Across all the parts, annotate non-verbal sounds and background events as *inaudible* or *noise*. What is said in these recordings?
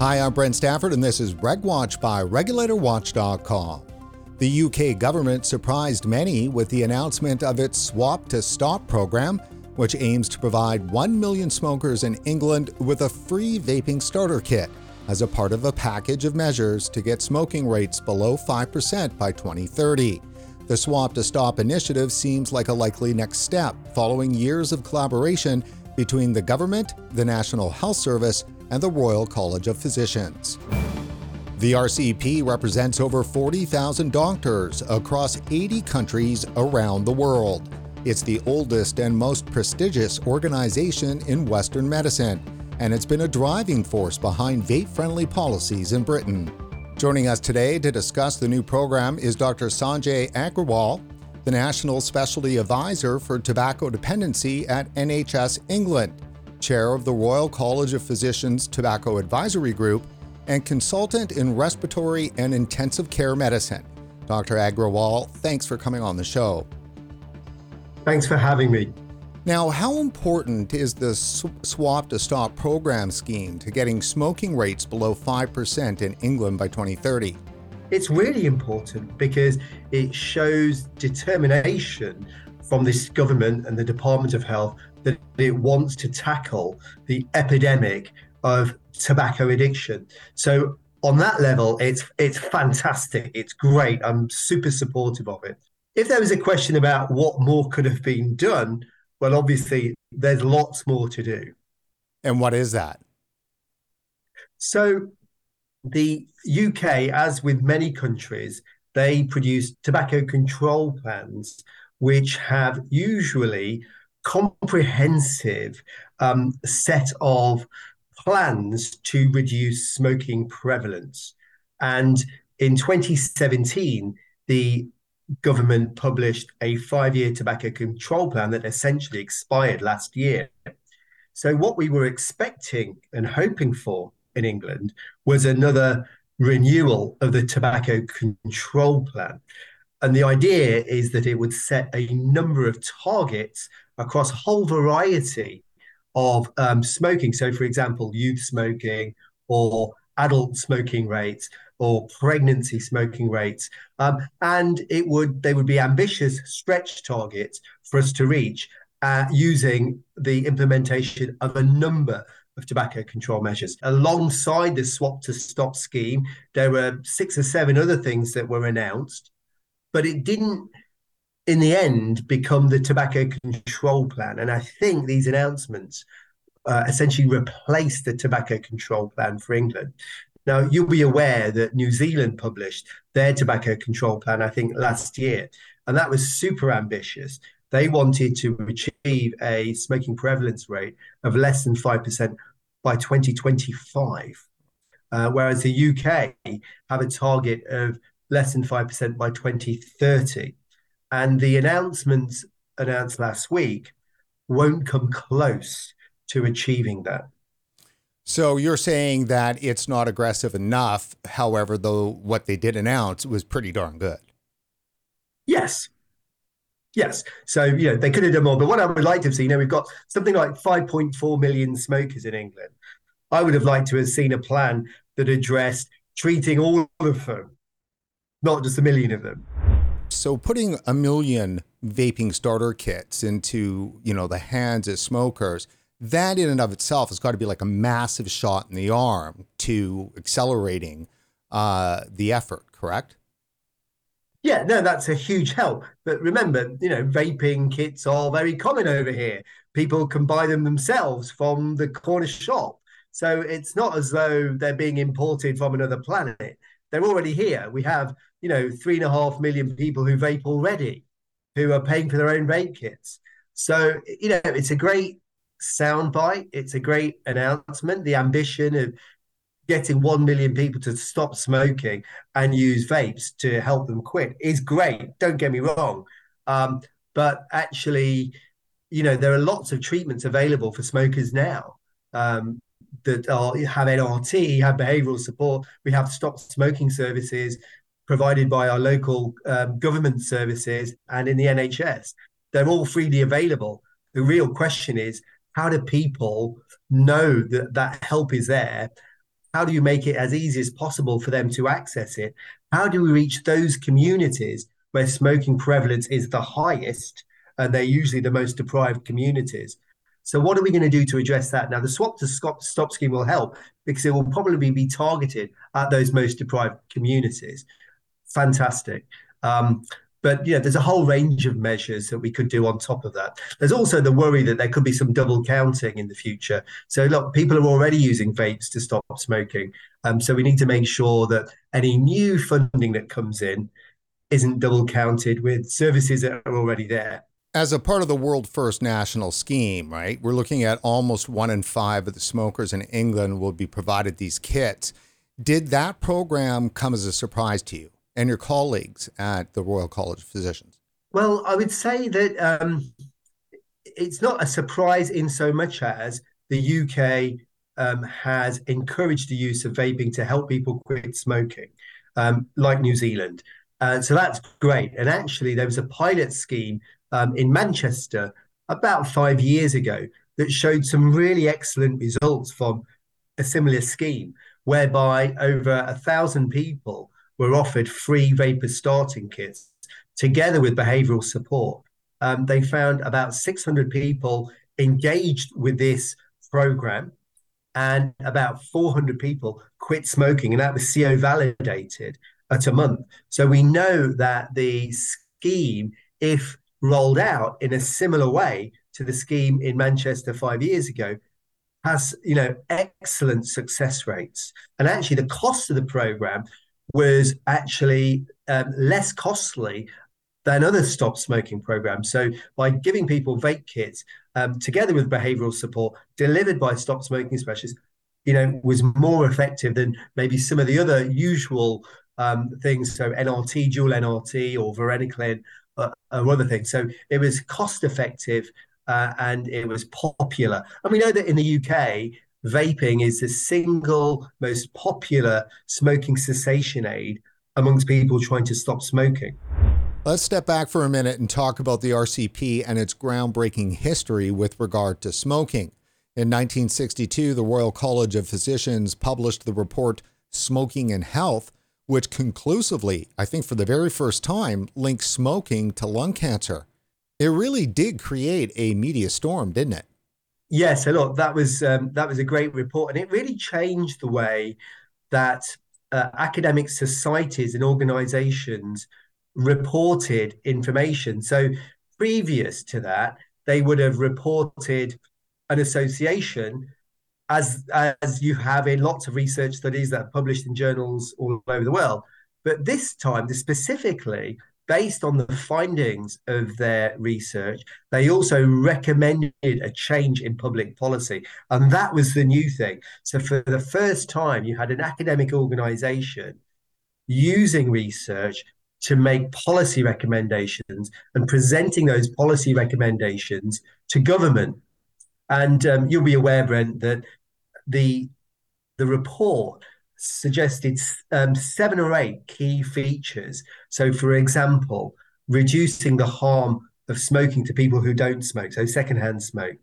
Hi, I'm Brent Stafford, and this is RegWatch by RegulatorWatch.com. The UK government surprised many with the announcement of its Swap to Stop program, which aims to provide 1 million smokers in England with a free vaping starter kit as a part of a package of measures to get smoking rates below 5% by 2030. The Swap to Stop initiative seems like a likely next step following years of collaboration between the government, the National Health Service, and the Royal College of Physicians. The RCP represents over 40,000 doctors across 80 countries around the world. It's the oldest and most prestigious organization in Western medicine, and it's been a driving force behind vape friendly policies in Britain. Joining us today to discuss the new program is Dr. Sanjay Agrawal, the National Specialty Advisor for Tobacco Dependency at NHS England chair of the Royal College of Physicians Tobacco Advisory Group, and consultant in respiratory and intensive care medicine. Dr. Agrawal, thanks for coming on the show. Thanks for having me. Now, how important is the Swap to Stop program scheme to getting smoking rates below 5% in England by 2030? It's really important because it shows determination from this government and the Department of Health that it wants to tackle the epidemic of tobacco addiction. So on that level, it's it's fantastic. It's great. I'm super supportive of it. If there was a question about what more could have been done, well, obviously there's lots more to do. And what is that? So the UK, as with many countries, they produce tobacco control plans, which have usually comprehensive um, set of plans to reduce smoking prevalence. And in 2017, the government published a five year tobacco control plan that essentially expired last year. So, what we were expecting and hoping for in England was another renewal of the tobacco control plan. And the idea is that it would set a number of targets across a whole variety of um, smoking. So, for example, youth smoking or adult smoking rates or pregnancy smoking rates. Um, and it would they would be ambitious stretch targets for us to reach uh, using the implementation of a number of tobacco control measures. Alongside the swap to stop scheme, there were six or seven other things that were announced, but it didn't in the end become the tobacco control plan. And I think these announcements uh, essentially replace the tobacco control plan for England. Now, you'll be aware that New Zealand published their tobacco control plan, I think, last year, and that was super ambitious. They wanted to achieve a smoking prevalence rate of less than 5% by 2025, uh, whereas the UK have a target of less than 5% by 2030. And the announcements announced last week won't come close to achieving that. So you're saying that it's not aggressive enough. However, though what they did announce was pretty darn good. Yes. Yes. So, you know, they could have done more. But what I would like to have seen, you know, we've got something like 5.4 million smokers in England. I would have liked to have seen a plan that addressed treating all of them, not just a million of them. So putting a million vaping starter kits into, you know, the hands of smokers, that in and of itself has got to be like a massive shot in the arm to accelerating uh, the effort, correct? Yeah, no, that's a huge help. But remember, you know, vaping kits are very common over here. People can buy them themselves from the corner shop. So it's not as though they're being imported from another planet. They're already here. We have you know, three and a half million people who vape already, who are paying for their own vape kits. So, you know, it's a great soundbite. It's a great announcement. The ambition of getting 1 million people to stop smoking and use vapes to help them quit is great. Don't get me wrong. Um, but actually, you know, there are lots of treatments available for smokers now. Um, that are, have NRT, have behavioural support. We have stop smoking services provided by our local um, government services and in the NHS. They're all freely available. The real question is how do people know that that help is there How do you make it as easy as possible for them to access it? How do we reach those communities where smoking prevalence is the highest and they're usually the most deprived communities? So, what are we going to do to address that? Now, the swap to stop, stop scheme will help because it will probably be targeted at those most deprived communities. Fantastic. Um, but yeah, there's a whole range of measures that we could do on top of that. There's also the worry that there could be some double counting in the future. So look, people are already using vapes to stop smoking. Um, so we need to make sure that any new funding that comes in isn't double counted with services that are already there. As a part of the World First national scheme, right, we're looking at almost one in five of the smokers in England will be provided these kits. Did that program come as a surprise to you? And your colleagues at the Royal College of Physicians? Well, I would say that um, it's not a surprise in so much as the UK um, has encouraged the use of vaping to help people quit smoking, um, like New Zealand. Uh, so that's great. And actually, there was a pilot scheme um, in Manchester about five years ago that showed some really excellent results from a similar scheme, whereby over a thousand people were offered free vapor starting kits together with behavioral support. Um, they found about 600 people engaged with this program and about 400 people quit smoking, and that was CO validated at a month. So we know that the scheme, if rolled out in a similar way to the scheme in Manchester five years ago, has you know excellent success rates. And actually, the cost of the program was actually um, less costly than other stop smoking programs. So by giving people vape kits um, together with behavioral support delivered by stop smoking specialists, you know, was more effective than maybe some of the other usual um, things. So NRT, dual NRT, or varenicline, uh, or other things. So it was cost effective uh, and it was popular. And we know that in the UK, vaping is the single most popular smoking cessation aid amongst people trying to stop smoking. Let's step back for a minute and talk about the RCP and its groundbreaking history with regard to smoking. In 1962, the Royal College of Physicians published the report Smoking and Health, which conclusively, I think for the very first time, linked smoking to lung cancer. It really did create a media storm, didn't it? Yes, a lot. That was um, that was a great report, and it really changed the way that uh, academic societies and organisations reported information. So previous to that, they would have reported an association, as as you have in lots of research studies that are published in journals all over the world. But this time, specifically, based on the findings of their research, they also recommended a change in public policy. And that was the new thing. So, for the first time, you had an academic organization using research to make policy recommendations and presenting those policy recommendations to government. And um, you'll be aware, Brent, that the the report suggested um, seven or eight key features. So, for example, reducing the harm of smoking to people who don't smoke, so secondhand smoke.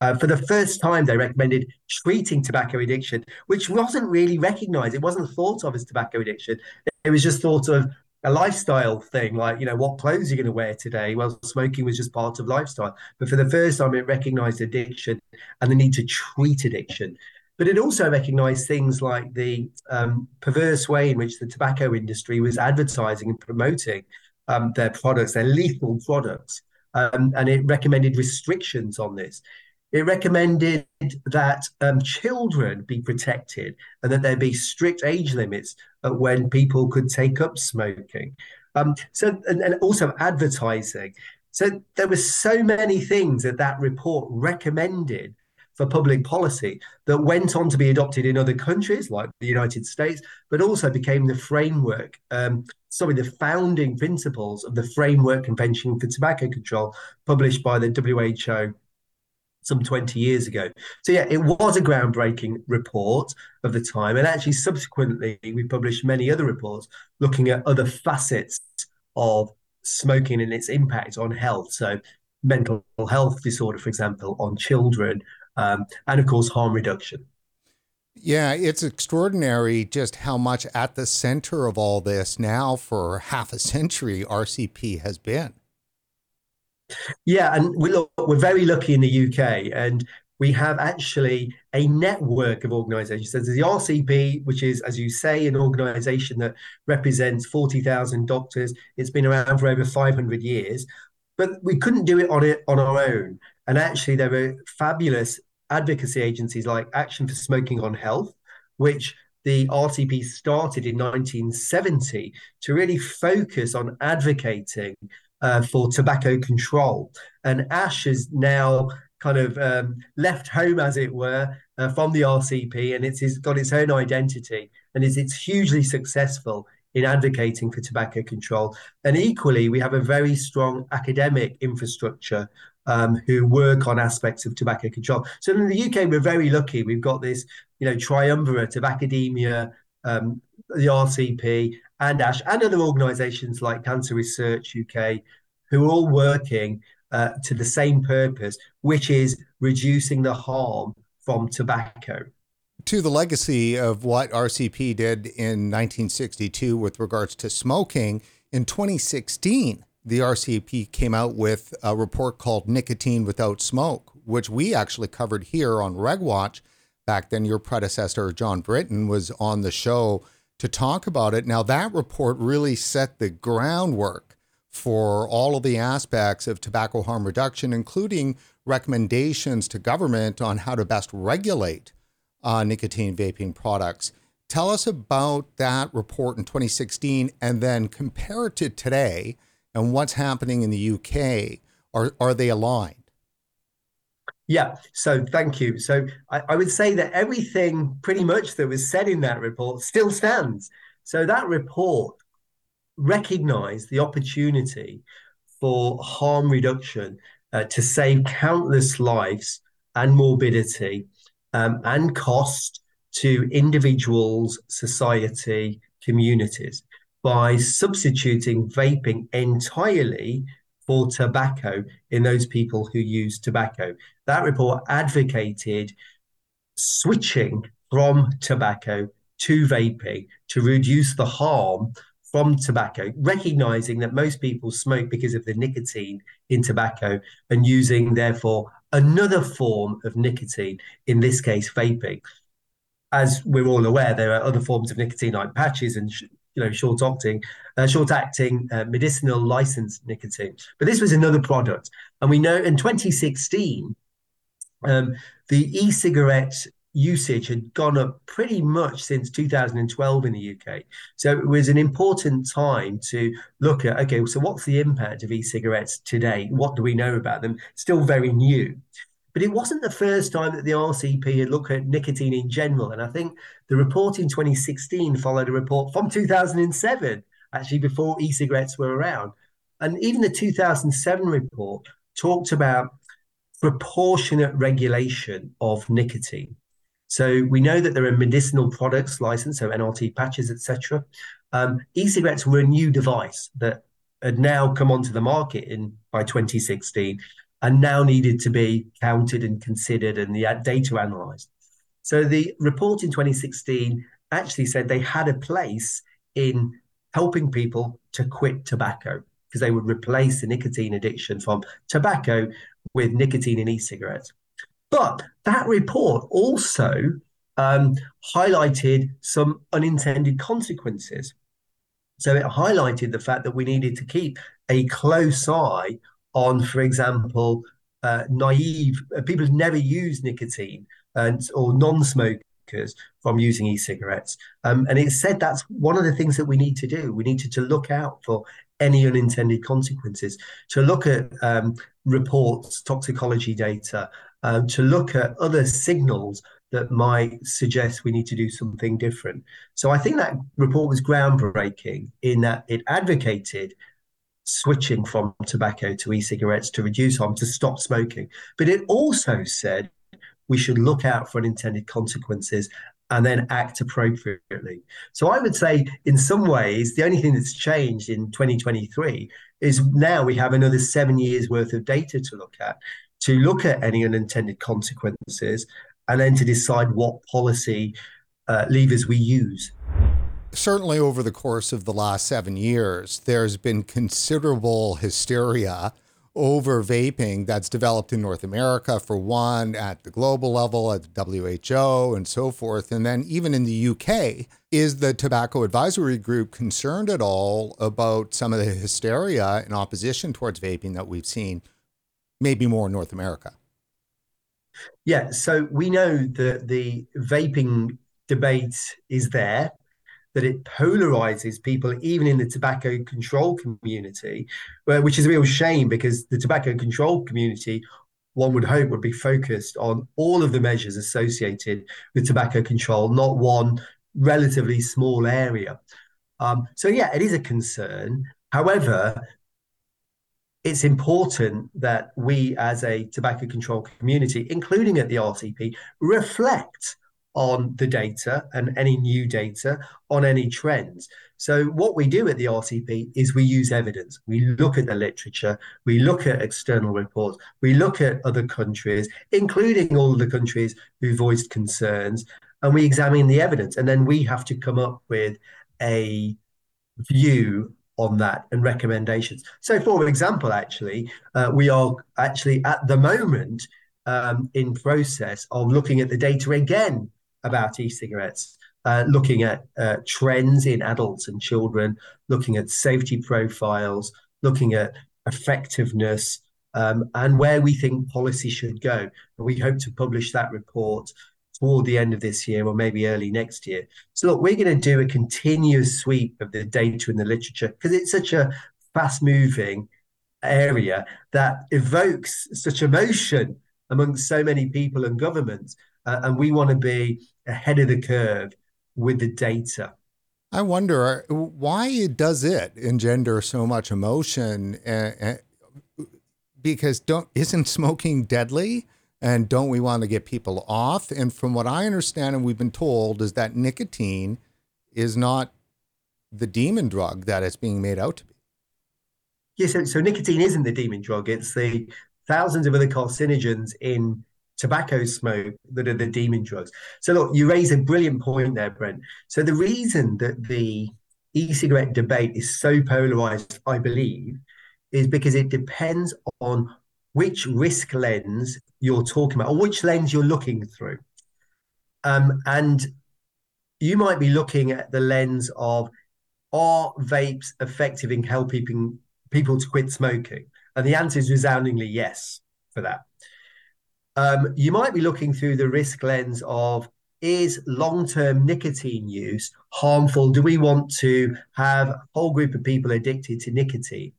Uh, for the first time, they recommended treating tobacco addiction, which wasn't really recognized. It wasn't thought of as tobacco addiction. It was just thought of a lifestyle thing, like, you know, what clothes you're going to wear today. Well, smoking was just part of lifestyle. But for the first time, it recognized addiction and the need to treat addiction. But it also recognised things like the um, perverse way in which the tobacco industry was advertising and promoting um, their products, their lethal products. Um, and it recommended restrictions on this. It recommended that um, children be protected and that there be strict age limits when people could take up smoking. Um, so, and, and also advertising. So there were so many things that that report recommended for public policy that went on to be adopted in other countries like the United States, but also became the framework, um, sorry, the founding principles of the Framework Convention for Tobacco Control, published by the WHO some 20 years ago. So, yeah, it was a groundbreaking report of the time. And actually, subsequently, we published many other reports looking at other facets of smoking and its impact on health. So, mental health disorder, for example, on children, um, and of course harm reduction. Yeah, it's extraordinary just how much at the center of all this now for half a century RCP has been. Yeah, and we look, we're very lucky in the UK, and we have actually a network of organizations. So there's the RCP, which is, as you say, an organization that represents 40,000 doctors. It's been around for over 500 years, but we couldn't do it on it on our own. And actually, there were fabulous advocacy agencies like Action for Smoking on Health, which the RCP started in 1970 to really focus on advocating uh, for tobacco control. And ASH is now kind of um, left home, as it were, uh, from the RCP, and it's, it's got its own identity, and is it's hugely successful in advocating for tobacco control. And equally, we have a very strong academic infrastructure um, who work on aspects of tobacco control. So in the UK, we're very lucky. We've got this, you know, triumvirate of academia, um, the RCP, and ASH, and other organisations like Cancer Research UK, who are all working uh, to the same purpose, which is reducing the harm from tobacco. To the legacy of what RCP did in 1962 with regards to smoking, in 2016, the RCP came out with a report called Nicotine Without Smoke, which we actually covered here on RegWatch. Back then, your predecessor, John Britton, was on the show to talk about it. Now, that report really set the groundwork for all of the aspects of tobacco harm reduction, including recommendations to government on how to best regulate uh, nicotine vaping products. Tell us about that report in 2016 and then compare it to today and what's happening in the UK. Are, are they aligned? Yeah, so thank you. So I, I, would say that everything pretty much that was said in that report still stands. So that report recognized the opportunity for harm reduction uh, to save countless lives and morbidity um, and cost to individuals, society, communities by substituting vaping entirely for tobacco in those people who use tobacco. That report advocated switching from tobacco to vaping to reduce the harm from tobacco, recognizing that most people smoke because of the nicotine in tobacco and using, therefore, another form of nicotine, in this case, vaping. As we're all aware, there are other forms of nicotine like patches and you know short acting, uh, short acting uh, medicinal licensed nicotine. But this was another product, and we know in 2016, um, the e-cigarette usage had gone up pretty much since 2012 in the UK. So it was an important time to look at okay, so what's the impact of e-cigarettes today? What do we know about them? Still very new. But it wasn't the first time that the RCP had looked at nicotine in general. And I think the report in 2016 followed a report from 2007, actually before e cigarettes were around. And even the 2007 report talked about proportionate regulation of nicotine. So we know that there are medicinal products licensed, so NRT patches, etc. Um, e-cigarettes were a new device that had now come onto the market in by 2016 and now needed to be counted and considered and the data analyzed. So the report in 2016 actually said they had a place in helping people to quit tobacco because they would replace the nicotine addiction from tobacco with nicotine in e-cigarettes. But that report also um, highlighted some unintended consequences. So it highlighted the fact that we needed to keep a close eye on, for example, uh, naive uh, people who've never used nicotine and or non-smokers from using e-cigarettes. Um, and it said that's one of the things that we need to do. We need to, to look out for any unintended consequences, to look at um, reports, toxicology data, um, to look at other signals that might suggest we need to do something different. So I think that report was groundbreaking in that it advocated switching from tobacco to e-cigarettes to reduce harm, to stop smoking. But it also said we should look out for unintended consequences and then act appropriately. So I would say, in some ways, the only thing that's changed in 2023 is now we have another seven years worth of data to look at to look at any unintended consequences and then to decide what policy uh, levers we use. Certainly, over the course of the last seven years, there's been considerable hysteria over vaping that's developed in North America, for one, at the global level, at the WHO, and so forth. And then even in the UK, is the Tobacco Advisory Group concerned at all about some of the hysteria and opposition towards vaping that we've seen, maybe more in North America? Yeah, so we know that the vaping debate is there that it polarizes people even in the tobacco control community, which is a real shame because the tobacco control community, one would hope, would be focused on all of the measures associated with tobacco control, not one relatively small area. Um, so, yeah, it is a concern. However, it's important that we as a tobacco control community, including at the RCP, reflect on the data and any new data on any trends. So, what we do at the RCP is we use evidence. We look at the literature, we look at external reports, we look at other countries, including all the countries who voiced concerns, and we examine the evidence. And then we have to come up with a view on that and recommendations. So, for example, actually, uh, we are actually at the moment um, in process of looking at the data again about e-cigarettes, uh, looking at uh, trends in adults and children, looking at safety profiles, looking at effectiveness, um, and where we think policy should go. And we hope to publish that report toward the end of this year or maybe early next year. So, look, we're going to do a continuous sweep of the data and the literature because it's such a fast moving area that evokes such emotion amongst so many people and governments uh, and we want to be ahead of the curve with the data. I wonder why does it engender so much emotion? Uh, uh, because don't isn't smoking deadly? And don't we want to get people off? And from what I understand and we've been told is that nicotine is not the demon drug that it's being made out to be. Yes, so, so nicotine isn't the demon drug. It's the thousands of other carcinogens in tobacco smoke that are the demon drugs. So look, you raise a brilliant point there, Brent. So the reason that the e-cigarette debate is so polarized, I believe, is because it depends on which risk lens you're talking about or which lens you're looking through. Um, and you might be looking at the lens of are vapes effective in helping people to quit smoking? And the answer is resoundingly yes for that um, you might be looking through the risk lens of is long-term nicotine use harmful? Do we want to have a whole group of people addicted to nicotine?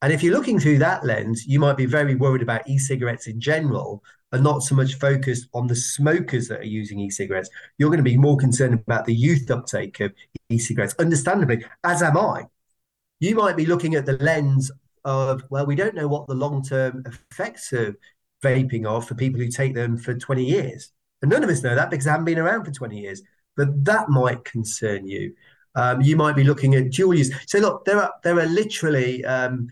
And if you're looking through that lens, you might be very worried about e-cigarettes in general and not so much focused on the smokers that are using e-cigarettes. You're going to be more concerned about the youth uptake of e-cigarettes, understandably, as am I. You might be looking at the lens of, well, we don't know what the long-term effects of vaping of for people who take them for 20 years. And none of us know that because they haven't been around for 20 years. But that might concern you. Um, you might be looking at dual use. So look, there are there are literally um,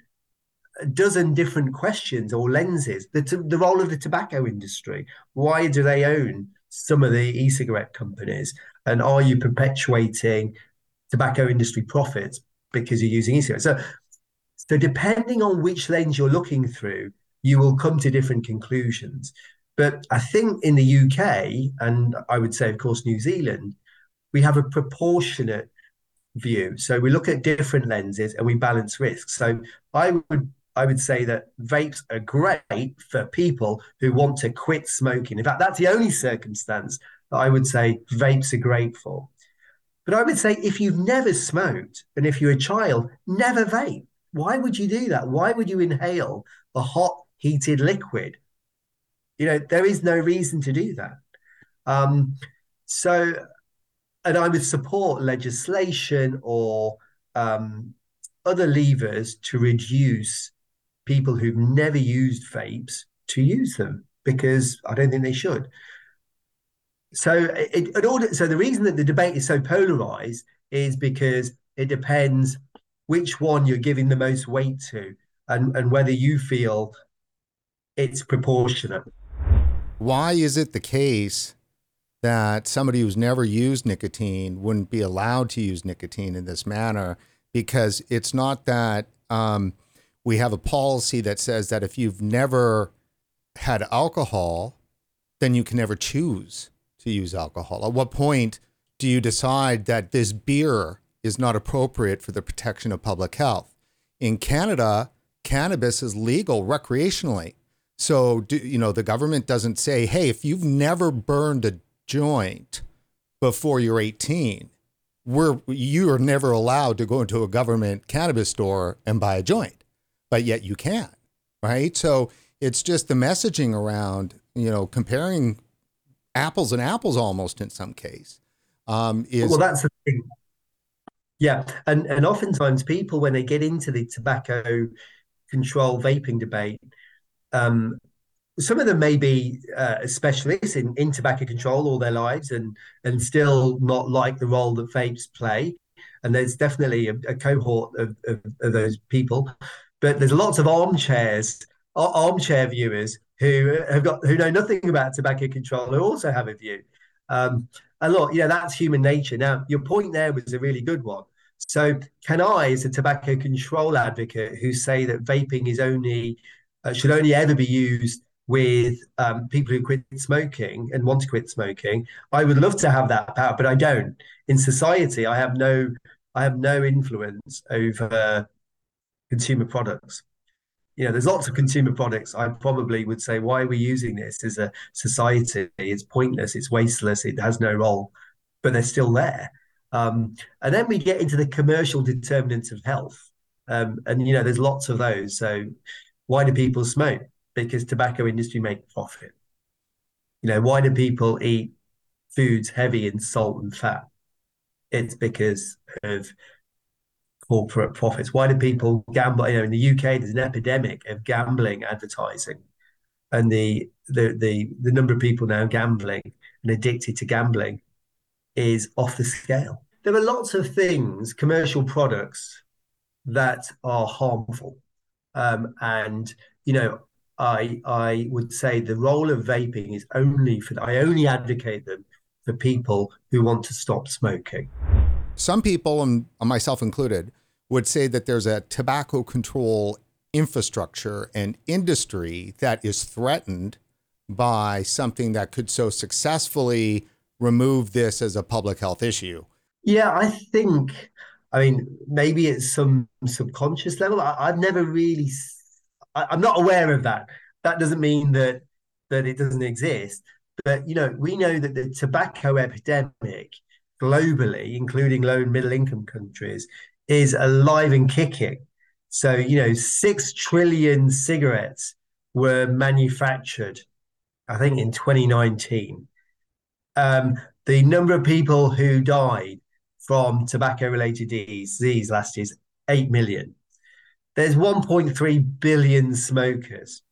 a dozen different questions or lenses. The, the role of the tobacco industry. Why do they own some of the e-cigarette companies? And are you perpetuating tobacco industry profits because you're using e-cigarettes? So, so depending on which lens you're looking through, you will come to different conclusions. But I think in the UK, and I would say, of course, New Zealand, we have a proportionate view. So we look at different lenses and we balance risks. So I would I would say that vapes are great for people who want to quit smoking. In fact, that's the only circumstance that I would say vapes are great for. But I would say if you've never smoked and if you're a child, never vape. Why would you do that? Why would you inhale a hot heated liquid. You know, there is no reason to do that. Um, so, and I would support legislation or um, other levers to reduce people who've never used vapes to use them because I don't think they should. So, it, it so the reason that the debate is so polarized is because it depends which one you're giving the most weight to and, and whether you feel it's proportionate. why is it the case that somebody who's never used nicotine wouldn't be allowed to use nicotine in this manner? Because it's not that um, we have a policy that says that if you've never had alcohol, then you can never choose to use alcohol. At what point do you decide that this beer is not appropriate for the protection of public health? In Canada, cannabis is legal recreationally. So, do, you know, the government doesn't say, hey, if you've never burned a joint before you're 18, we're, you are never allowed to go into a government cannabis store and buy a joint, but yet you can, right? So it's just the messaging around, you know, comparing apples and apples almost in some case. Um, is well, that's the thing. Yeah, and and oftentimes people when they get into the tobacco control vaping debate, um, some of them may be uh, specialists in, in tobacco control all their lives and and still not like the role that vapes play. And there's definitely a, a cohort of, of, of, those people, but there's lots of armchairs, armchair viewers who have got who know nothing about tobacco control who also have a view. Um, and look, you know that's human nature. Now, your point there was a really good one. So, can I, as a tobacco control advocate, who say that vaping is only uh, should only ever be used with um, people who quit smoking and want to quit smoking, I would love to have that power, but I don't. In society, I have no, I have no influence over consumer products you know, there's lots of consumer products. I probably would say, why are we using this as a society? It's pointless. It's wasteless. It has no role, but they're still there. Um, and then we get into the commercial determinants of health, um, and you know, there's lots of those. So, why do people smoke? Because tobacco industry make profit. You know, why do people eat foods heavy in salt and fat? It's because of corporate profits? Why do people gamble? You know, in the UK, there's an epidemic of gambling advertising, and the the the the number of people now gambling and addicted to gambling is off the scale. There are lots of things, commercial products, that are harmful, um, and you know, I I would say the role of vaping is only for I only advocate them for people who want to stop smoking. Some people, and myself included, would say that there's a tobacco control infrastructure and industry that is threatened by something that could so successfully remove this as a public health issue? Yeah, I think, I mean, maybe at some subconscious level. I, have never really, I, I'm not aware of that. That doesn't mean that that it doesn't exist. But you know, we know that the tobacco epidemic globally, including low and middle income countries, is alive and kicking. So, you know, six trillion cigarettes were manufactured, I think, in 2019. Um, the number of people who died from tobacco related disease last year is 8 million. There's 1.3 billion smokers.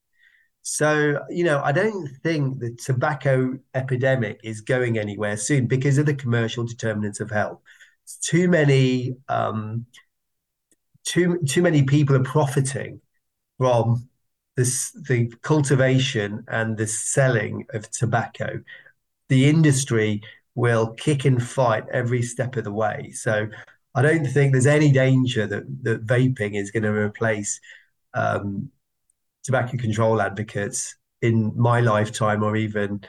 So, you know, I don't think the tobacco epidemic is going anywhere soon because of the commercial determinants of health too many um, too too many people are profiting from this the cultivation and the selling of tobacco. The industry will kick and fight every step of the way. So I don't think there's any danger that that vaping is going to replace um, tobacco control advocates in my lifetime or even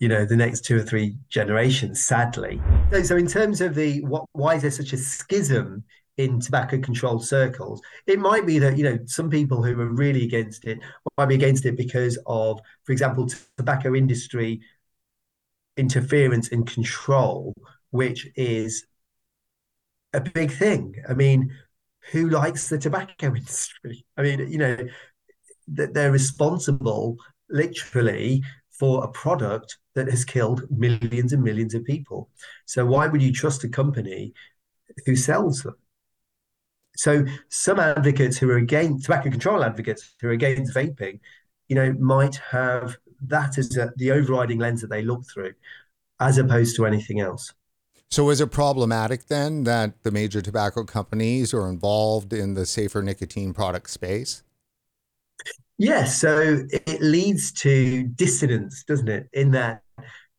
you know the next two or three generations sadly so, so in terms of the what why is there such a schism in tobacco control circles it might be that you know some people who are really against it might be against it because of for example tobacco industry interference and control which is a big thing i mean who likes the tobacco *laughs* industry i mean you know that they're responsible literally for a product that has killed millions and millions of people. So why would you trust a company who sells them? So some advocates who are against tobacco control advocates who are against vaping, you know, might have that as a, the overriding lens that they look through, as opposed to anything else. So is it problematic then that the major tobacco companies are involved in the safer nicotine product space? Yes, so it leads to dissonance, doesn't it? In that,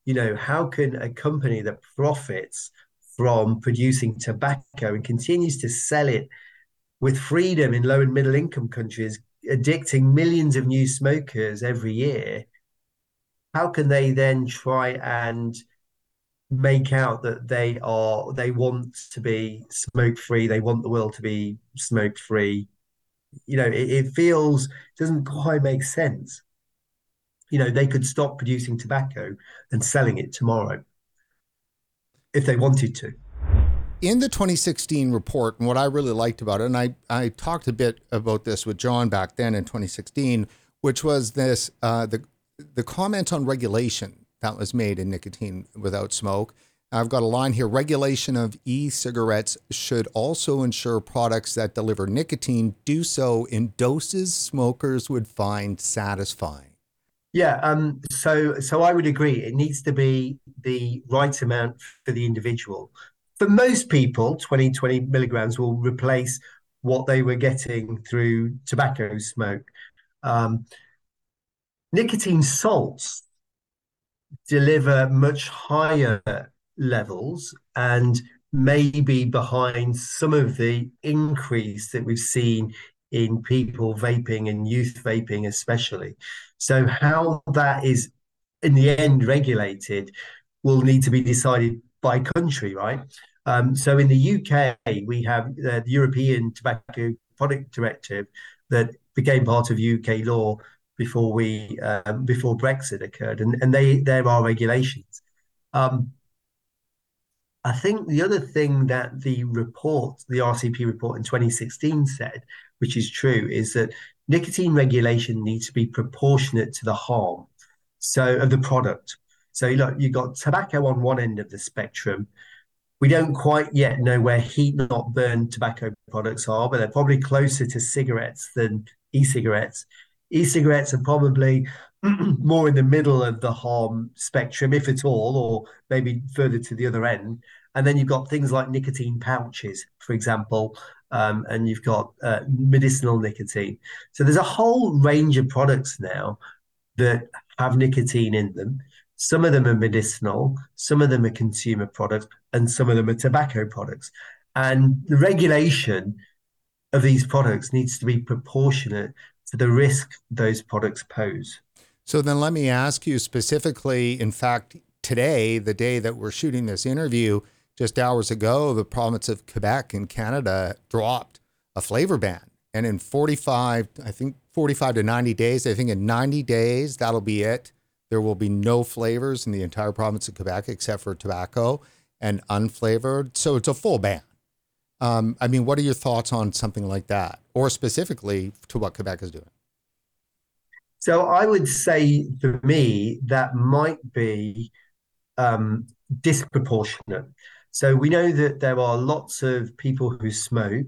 you know, how can a company that profits from producing tobacco and continues to sell it with freedom in low and middle income countries, addicting millions of new smokers every year, how can they then try and make out that they are they want to be smoke free, they want the world to be smoke free? You know, it, it feels doesn't quite make sense. You know, they could stop producing tobacco and selling it tomorrow if they wanted to in the 2016 report, and what I really liked about it, and I, I talked a bit about this with John back then in 2016, which was this uh, the the comment on regulation that was made in nicotine without smoke. I've got a line here. Regulation of e-cigarettes should also ensure products that deliver nicotine do so in doses smokers would find satisfying. Yeah, um, so so I would agree. It needs to be the right amount for the individual for most people, 20, 20 milligrams will replace what they were getting through tobacco smoke. Um, nicotine salts deliver much higher levels and may be behind some of the increase that we've seen in people vaping and youth vaping, especially. So, how that is in the end regulated will need to be decided by country, right? Um, so in the UK, we have the European Tobacco Product Directive that became part of UK law before we um, before Brexit occurred, and and they there are regulations. Um, I think the other thing that the report, the RCP report in 2016 said, which is true, is that nicotine regulation needs to be proportionate to the harm, so of the product. So look, you've got tobacco on one end of the spectrum, we don't quite yet know where heat not burn tobacco products are, but they're probably closer to cigarettes than e-cigarettes. E-cigarettes are probably *clears throat* more in the middle of the harm spectrum, if at all, or maybe further to the other end. And then you've got things like nicotine pouches, for example, um, and you've got uh, medicinal nicotine. So there's a whole range of products now that have nicotine in them. Some of them are medicinal, some of them are consumer products, and some of them are tobacco products. And the regulation of these products needs to be proportionate to the risk those products pose. So then let me ask you specifically, in fact, today, the day that we're shooting this interview, just hours ago, the province of Quebec in Canada dropped a flavor ban. And in 45, I think 45 to 90 days, I think in 90 days, that'll be it. There will be no flavors in the entire province of Quebec except for tobacco and unflavored. So it's a full ban. Um, I mean, what are your thoughts on something like that, or specifically to what Quebec is doing? So I would say for me that might be um, disproportionate. So we know that there are lots of people who smoke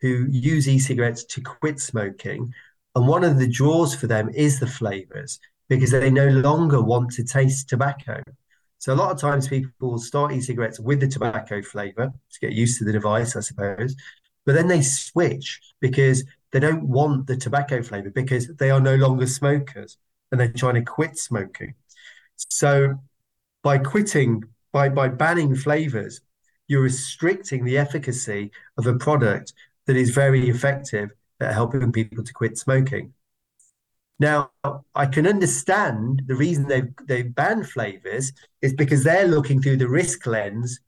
who use e-cigarettes to quit smoking, and one of the draws for them is the flavors because they no longer want to taste tobacco. So a lot of times people start e-cigarettes with the tobacco flavor to get used to the device, I suppose. But then they switch because they don't want the tobacco flavor because they are no longer smokers and they're trying to quit smoking. So by quitting, by by banning flavors, you're restricting the efficacy of a product that is very effective at helping people to quit smoking. Now, I can understand the reason they've they've banned flavors is because they're looking through the risk lens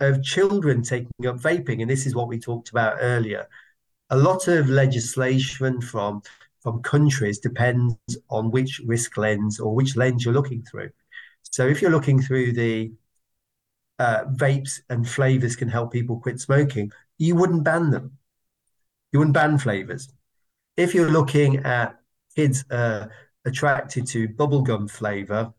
of children taking up vaping, and this is what we talked about earlier. A lot of legislation from from countries depends on which risk lens or which lens you're looking through. So if you're looking through the uh, vapes and flavors can help people quit smoking, you wouldn't ban them. You wouldn't ban flavors. If you're looking at kids are attracted to bubblegum flavor,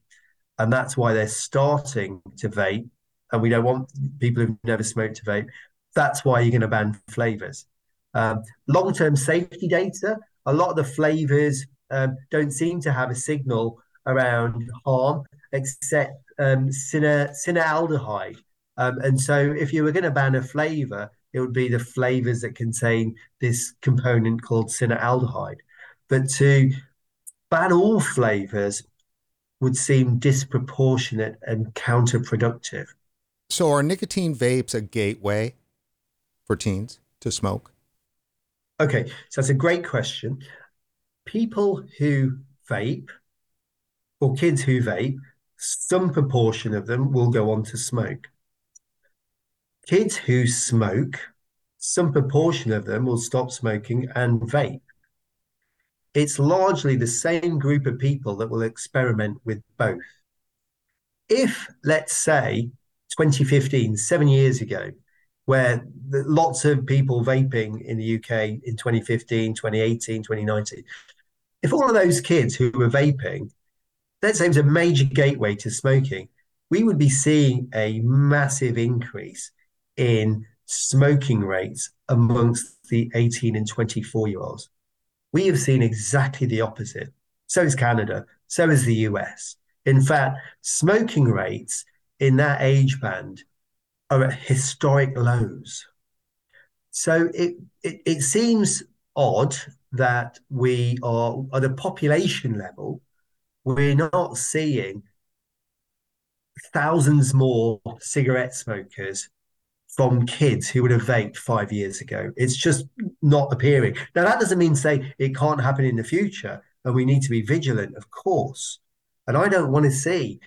and that's why they're starting to vape. And we don't want people who've never smoked to vape. That's why you're going to ban flavors. Um, Long term safety data, a lot of the flavors um, don't seem to have a signal around harm except um. Um, and so, if you were going to ban a flavor, it would be the flavors that contain this component called cinnamaldehyde. But to ban all flavors would seem disproportionate and counterproductive. So, are nicotine vapes a gateway for teens to smoke? Okay, so that's a great question. People who vape, or kids who vape, some proportion of them will go on to smoke. Kids who smoke, some proportion of them will stop smoking and vape. It's largely the same group of people that will experiment with both. If, let's say, 2015, seven years ago, where lots of people vaping in the UK in 2015, 2018, 2019, if all of those kids who were vaping let's say it was a major gateway to smoking, we would be seeing a massive increase in smoking rates amongst the 18 and 24 year olds. We have seen exactly the opposite. So is Canada, so is the US. In fact, smoking rates in that age band are at historic lows. So it, it, it seems odd that we are at a population level we're not seeing thousands more cigarette smokers from kids who would have vaped five years ago. It's just not appearing. Now, that doesn't mean say it can't happen in the future, and we need to be vigilant, of course. And I don't want to see,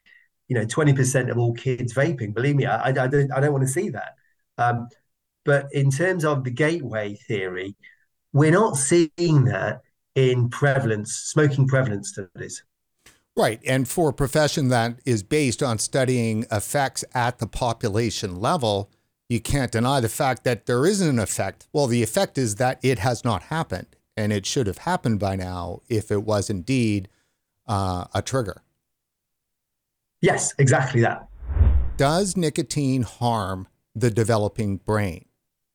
you know, 20% of all kids vaping. Believe me, I, I, don't, I don't want to see that. Um, but in terms of the gateway theory, we're not seeing that in prevalence, smoking prevalence studies. Right. And for a profession that is based on studying effects at the population level, you can't deny the fact that there isn't an effect. Well, the effect is that it has not happened, and it should have happened by now if it was indeed uh, a trigger. Yes, exactly that. Does nicotine harm the developing brain?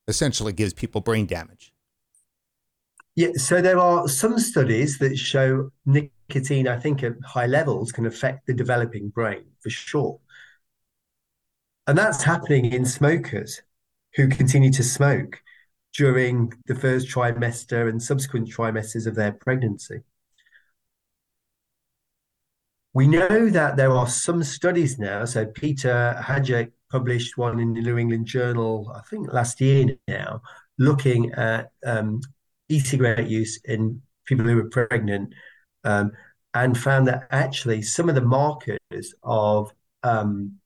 Essentially, gives people brain damage. Yeah, so there are some studies that show nicotine nicotine, I think, at high levels can affect the developing brain for sure. And that's happening in smokers who continue to smoke during the first trimester and subsequent trimesters of their pregnancy. We know that there are some studies now. So Peter Hajek published one in the New England Journal, I think last year now, looking at um, e-cigarette use in people who were pregnant um, and found that actually some of the markers of um,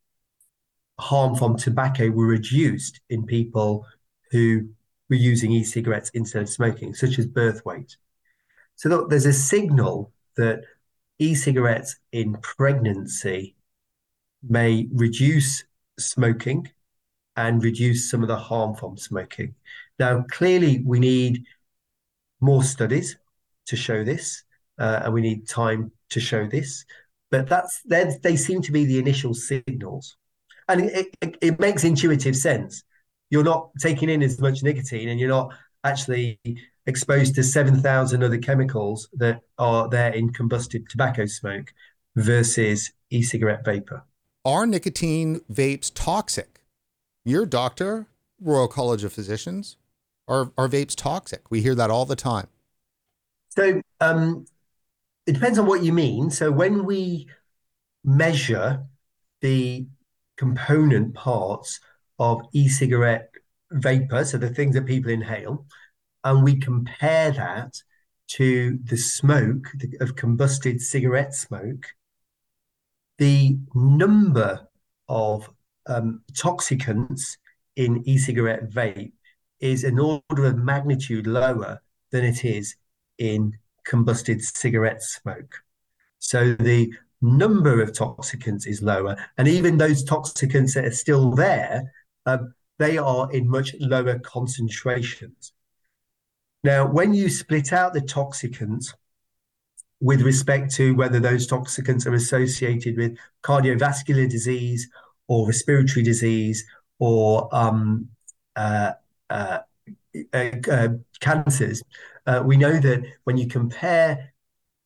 harm from tobacco were reduced in people who were using e-cigarettes instead of smoking, such as birth weight. So look, there's a signal that e-cigarettes in pregnancy may reduce smoking and reduce some of the harm from smoking. Now, clearly, we need more studies to show this uh, and we need time to show this. But that's they seem to be the initial signals, and it, it, it makes intuitive sense. You're not taking in as much nicotine, and you're not actually exposed to seven thousand other chemicals that are there in combusted tobacco smoke versus e-cigarette vapor. Are nicotine vapes toxic? Your doctor, Royal College of Physicians, are are vapes toxic? We hear that all the time. So um, it depends on what you mean. So when we measure the component parts of e-cigarette vapor, so the things that people inhale, and we compare that to the smoke of combusted cigarette smoke, the number of um, toxicants in e-cigarette vape is an order of magnitude lower than it is in combusted cigarette smoke. So the number of toxicants is lower. And even those toxicants that are still there, um, they are in much lower concentrations. Now, when you split out the toxicants with respect to whether those toxicants are associated with cardiovascular disease or respiratory disease or um, uh, uh, uh, uh cancers, uh, we know that when you compare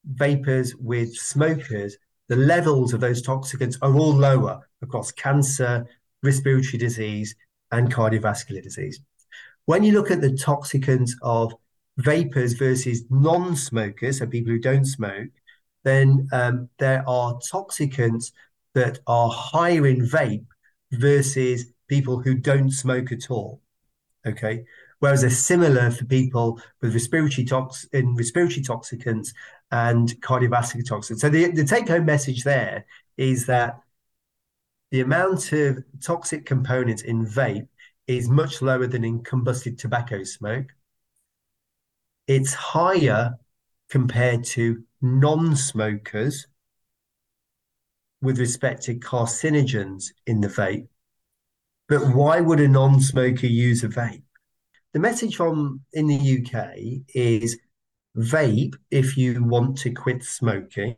vapers with smokers, the levels of those toxicants are all lower across cancer, respiratory disease, and cardiovascular disease. When you look at the toxicants of vapers versus non smokers, so people who don't smoke, then um, there are toxicants that are higher in vape versus people who don't smoke at all. Okay. Whereas they're similar for people with respiratory tox in respiratory toxicants and cardiovascular toxins. So the, the take home message there is that the amount of toxic components in vape is much lower than in combusted tobacco smoke. It's higher compared to non smokers with respect to carcinogens in the vape. But why would a non smoker use a vape? The message from in the UK is vape if you want to quit smoking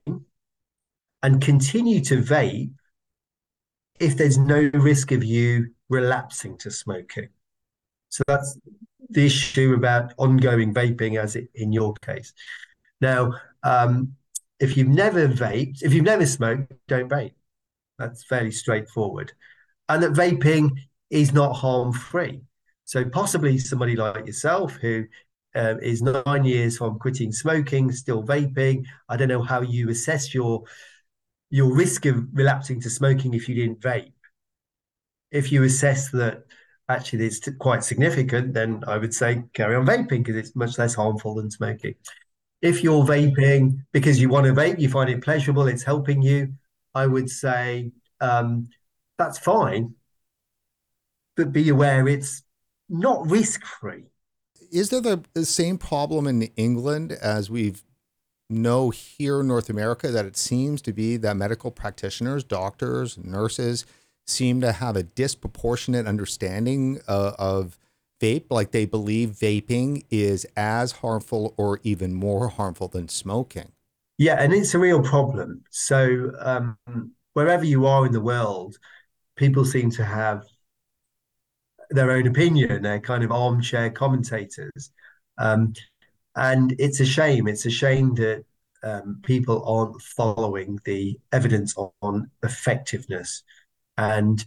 and continue to vape if there's no risk of you relapsing to smoking. So that's the issue about ongoing vaping, as it, in your case. Now, um, if you've never vaped, if you've never smoked, don't vape. That's fairly straightforward. And that vaping is not harm free. So possibly somebody like yourself who uh, is nine years from quitting smoking, still vaping. I don't know how you assess your your risk of relapsing to smoking if you didn't vape. If you assess that actually it's quite significant, then I would say carry on vaping because it's much less harmful than smoking. If you're vaping because you want to vape, you find it pleasurable, it's helping you, I would say um, that's fine. But be aware it's not risk free is there the, the same problem in England as we've know here in North America that it seems to be that medical practitioners, doctors, nurses seem to have a disproportionate understanding uh, of vape, like they believe vaping is as harmful or even more harmful than smoking. Yeah, and it's a real problem. So um, wherever you are in the world, people seem to have their own opinion. They're kind of armchair commentators. Um, and it's a shame. It's a shame that um, people aren't following the evidence on effectiveness and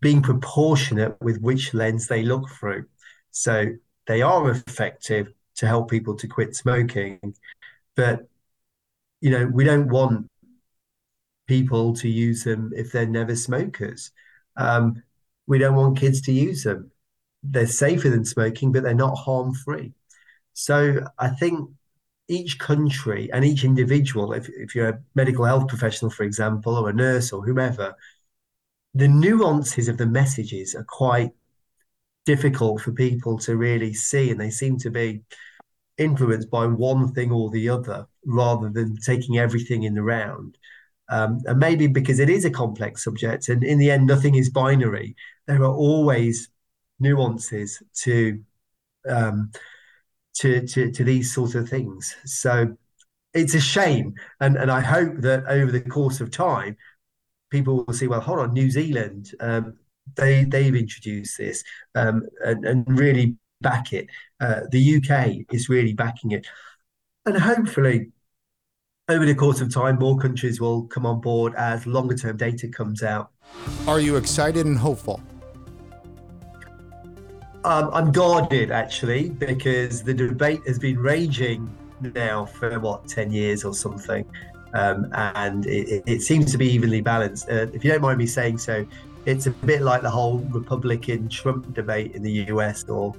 being proportionate with which lens they look through. So they are effective to help people to quit smoking, but you know we don't want people to use them if they're never smokers. Um, we don't want kids to use them. They're safer than smoking, but they're not harm free. So I think each country and each individual, if, if you're a medical health professional, for example, or a nurse or whomever, the nuances of the messages are quite difficult for people to really see, and they seem to be influenced by one thing or the other rather than taking everything in the round. Um, and maybe because it is a complex subject, and in the end, nothing is binary. There are always nuances to um, to, to to these sorts of things. So it's a shame, and and I hope that over the course of time, people will see. Well, hold on, New Zealand, um, they they've introduced this um, and, and really back it. Uh, the UK is really backing it, and hopefully over the course of time, more countries will come on board as longer term data comes out. Are you excited and hopeful? Um, I'm guarded actually because the debate has been raging now for what 10 years or something. Um, and it, it, seems to be evenly balanced. Uh, if you don't mind me saying so, it's a bit like the whole Republican Trump debate in the US or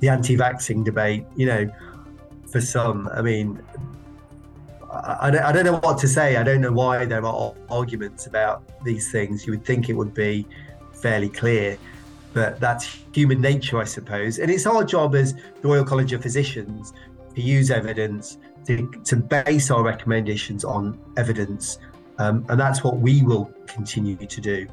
the anti vaxxing debate. You know, for some, I mean, I, I, don't know what to say. I don't know why there are arguments about these things. You would think it would be fairly clear, but that's human nature, I suppose. And it's our job as the Royal College of Physicians to use evidence, to, to base our recommendations on evidence. Um, and that's what we will continue to do.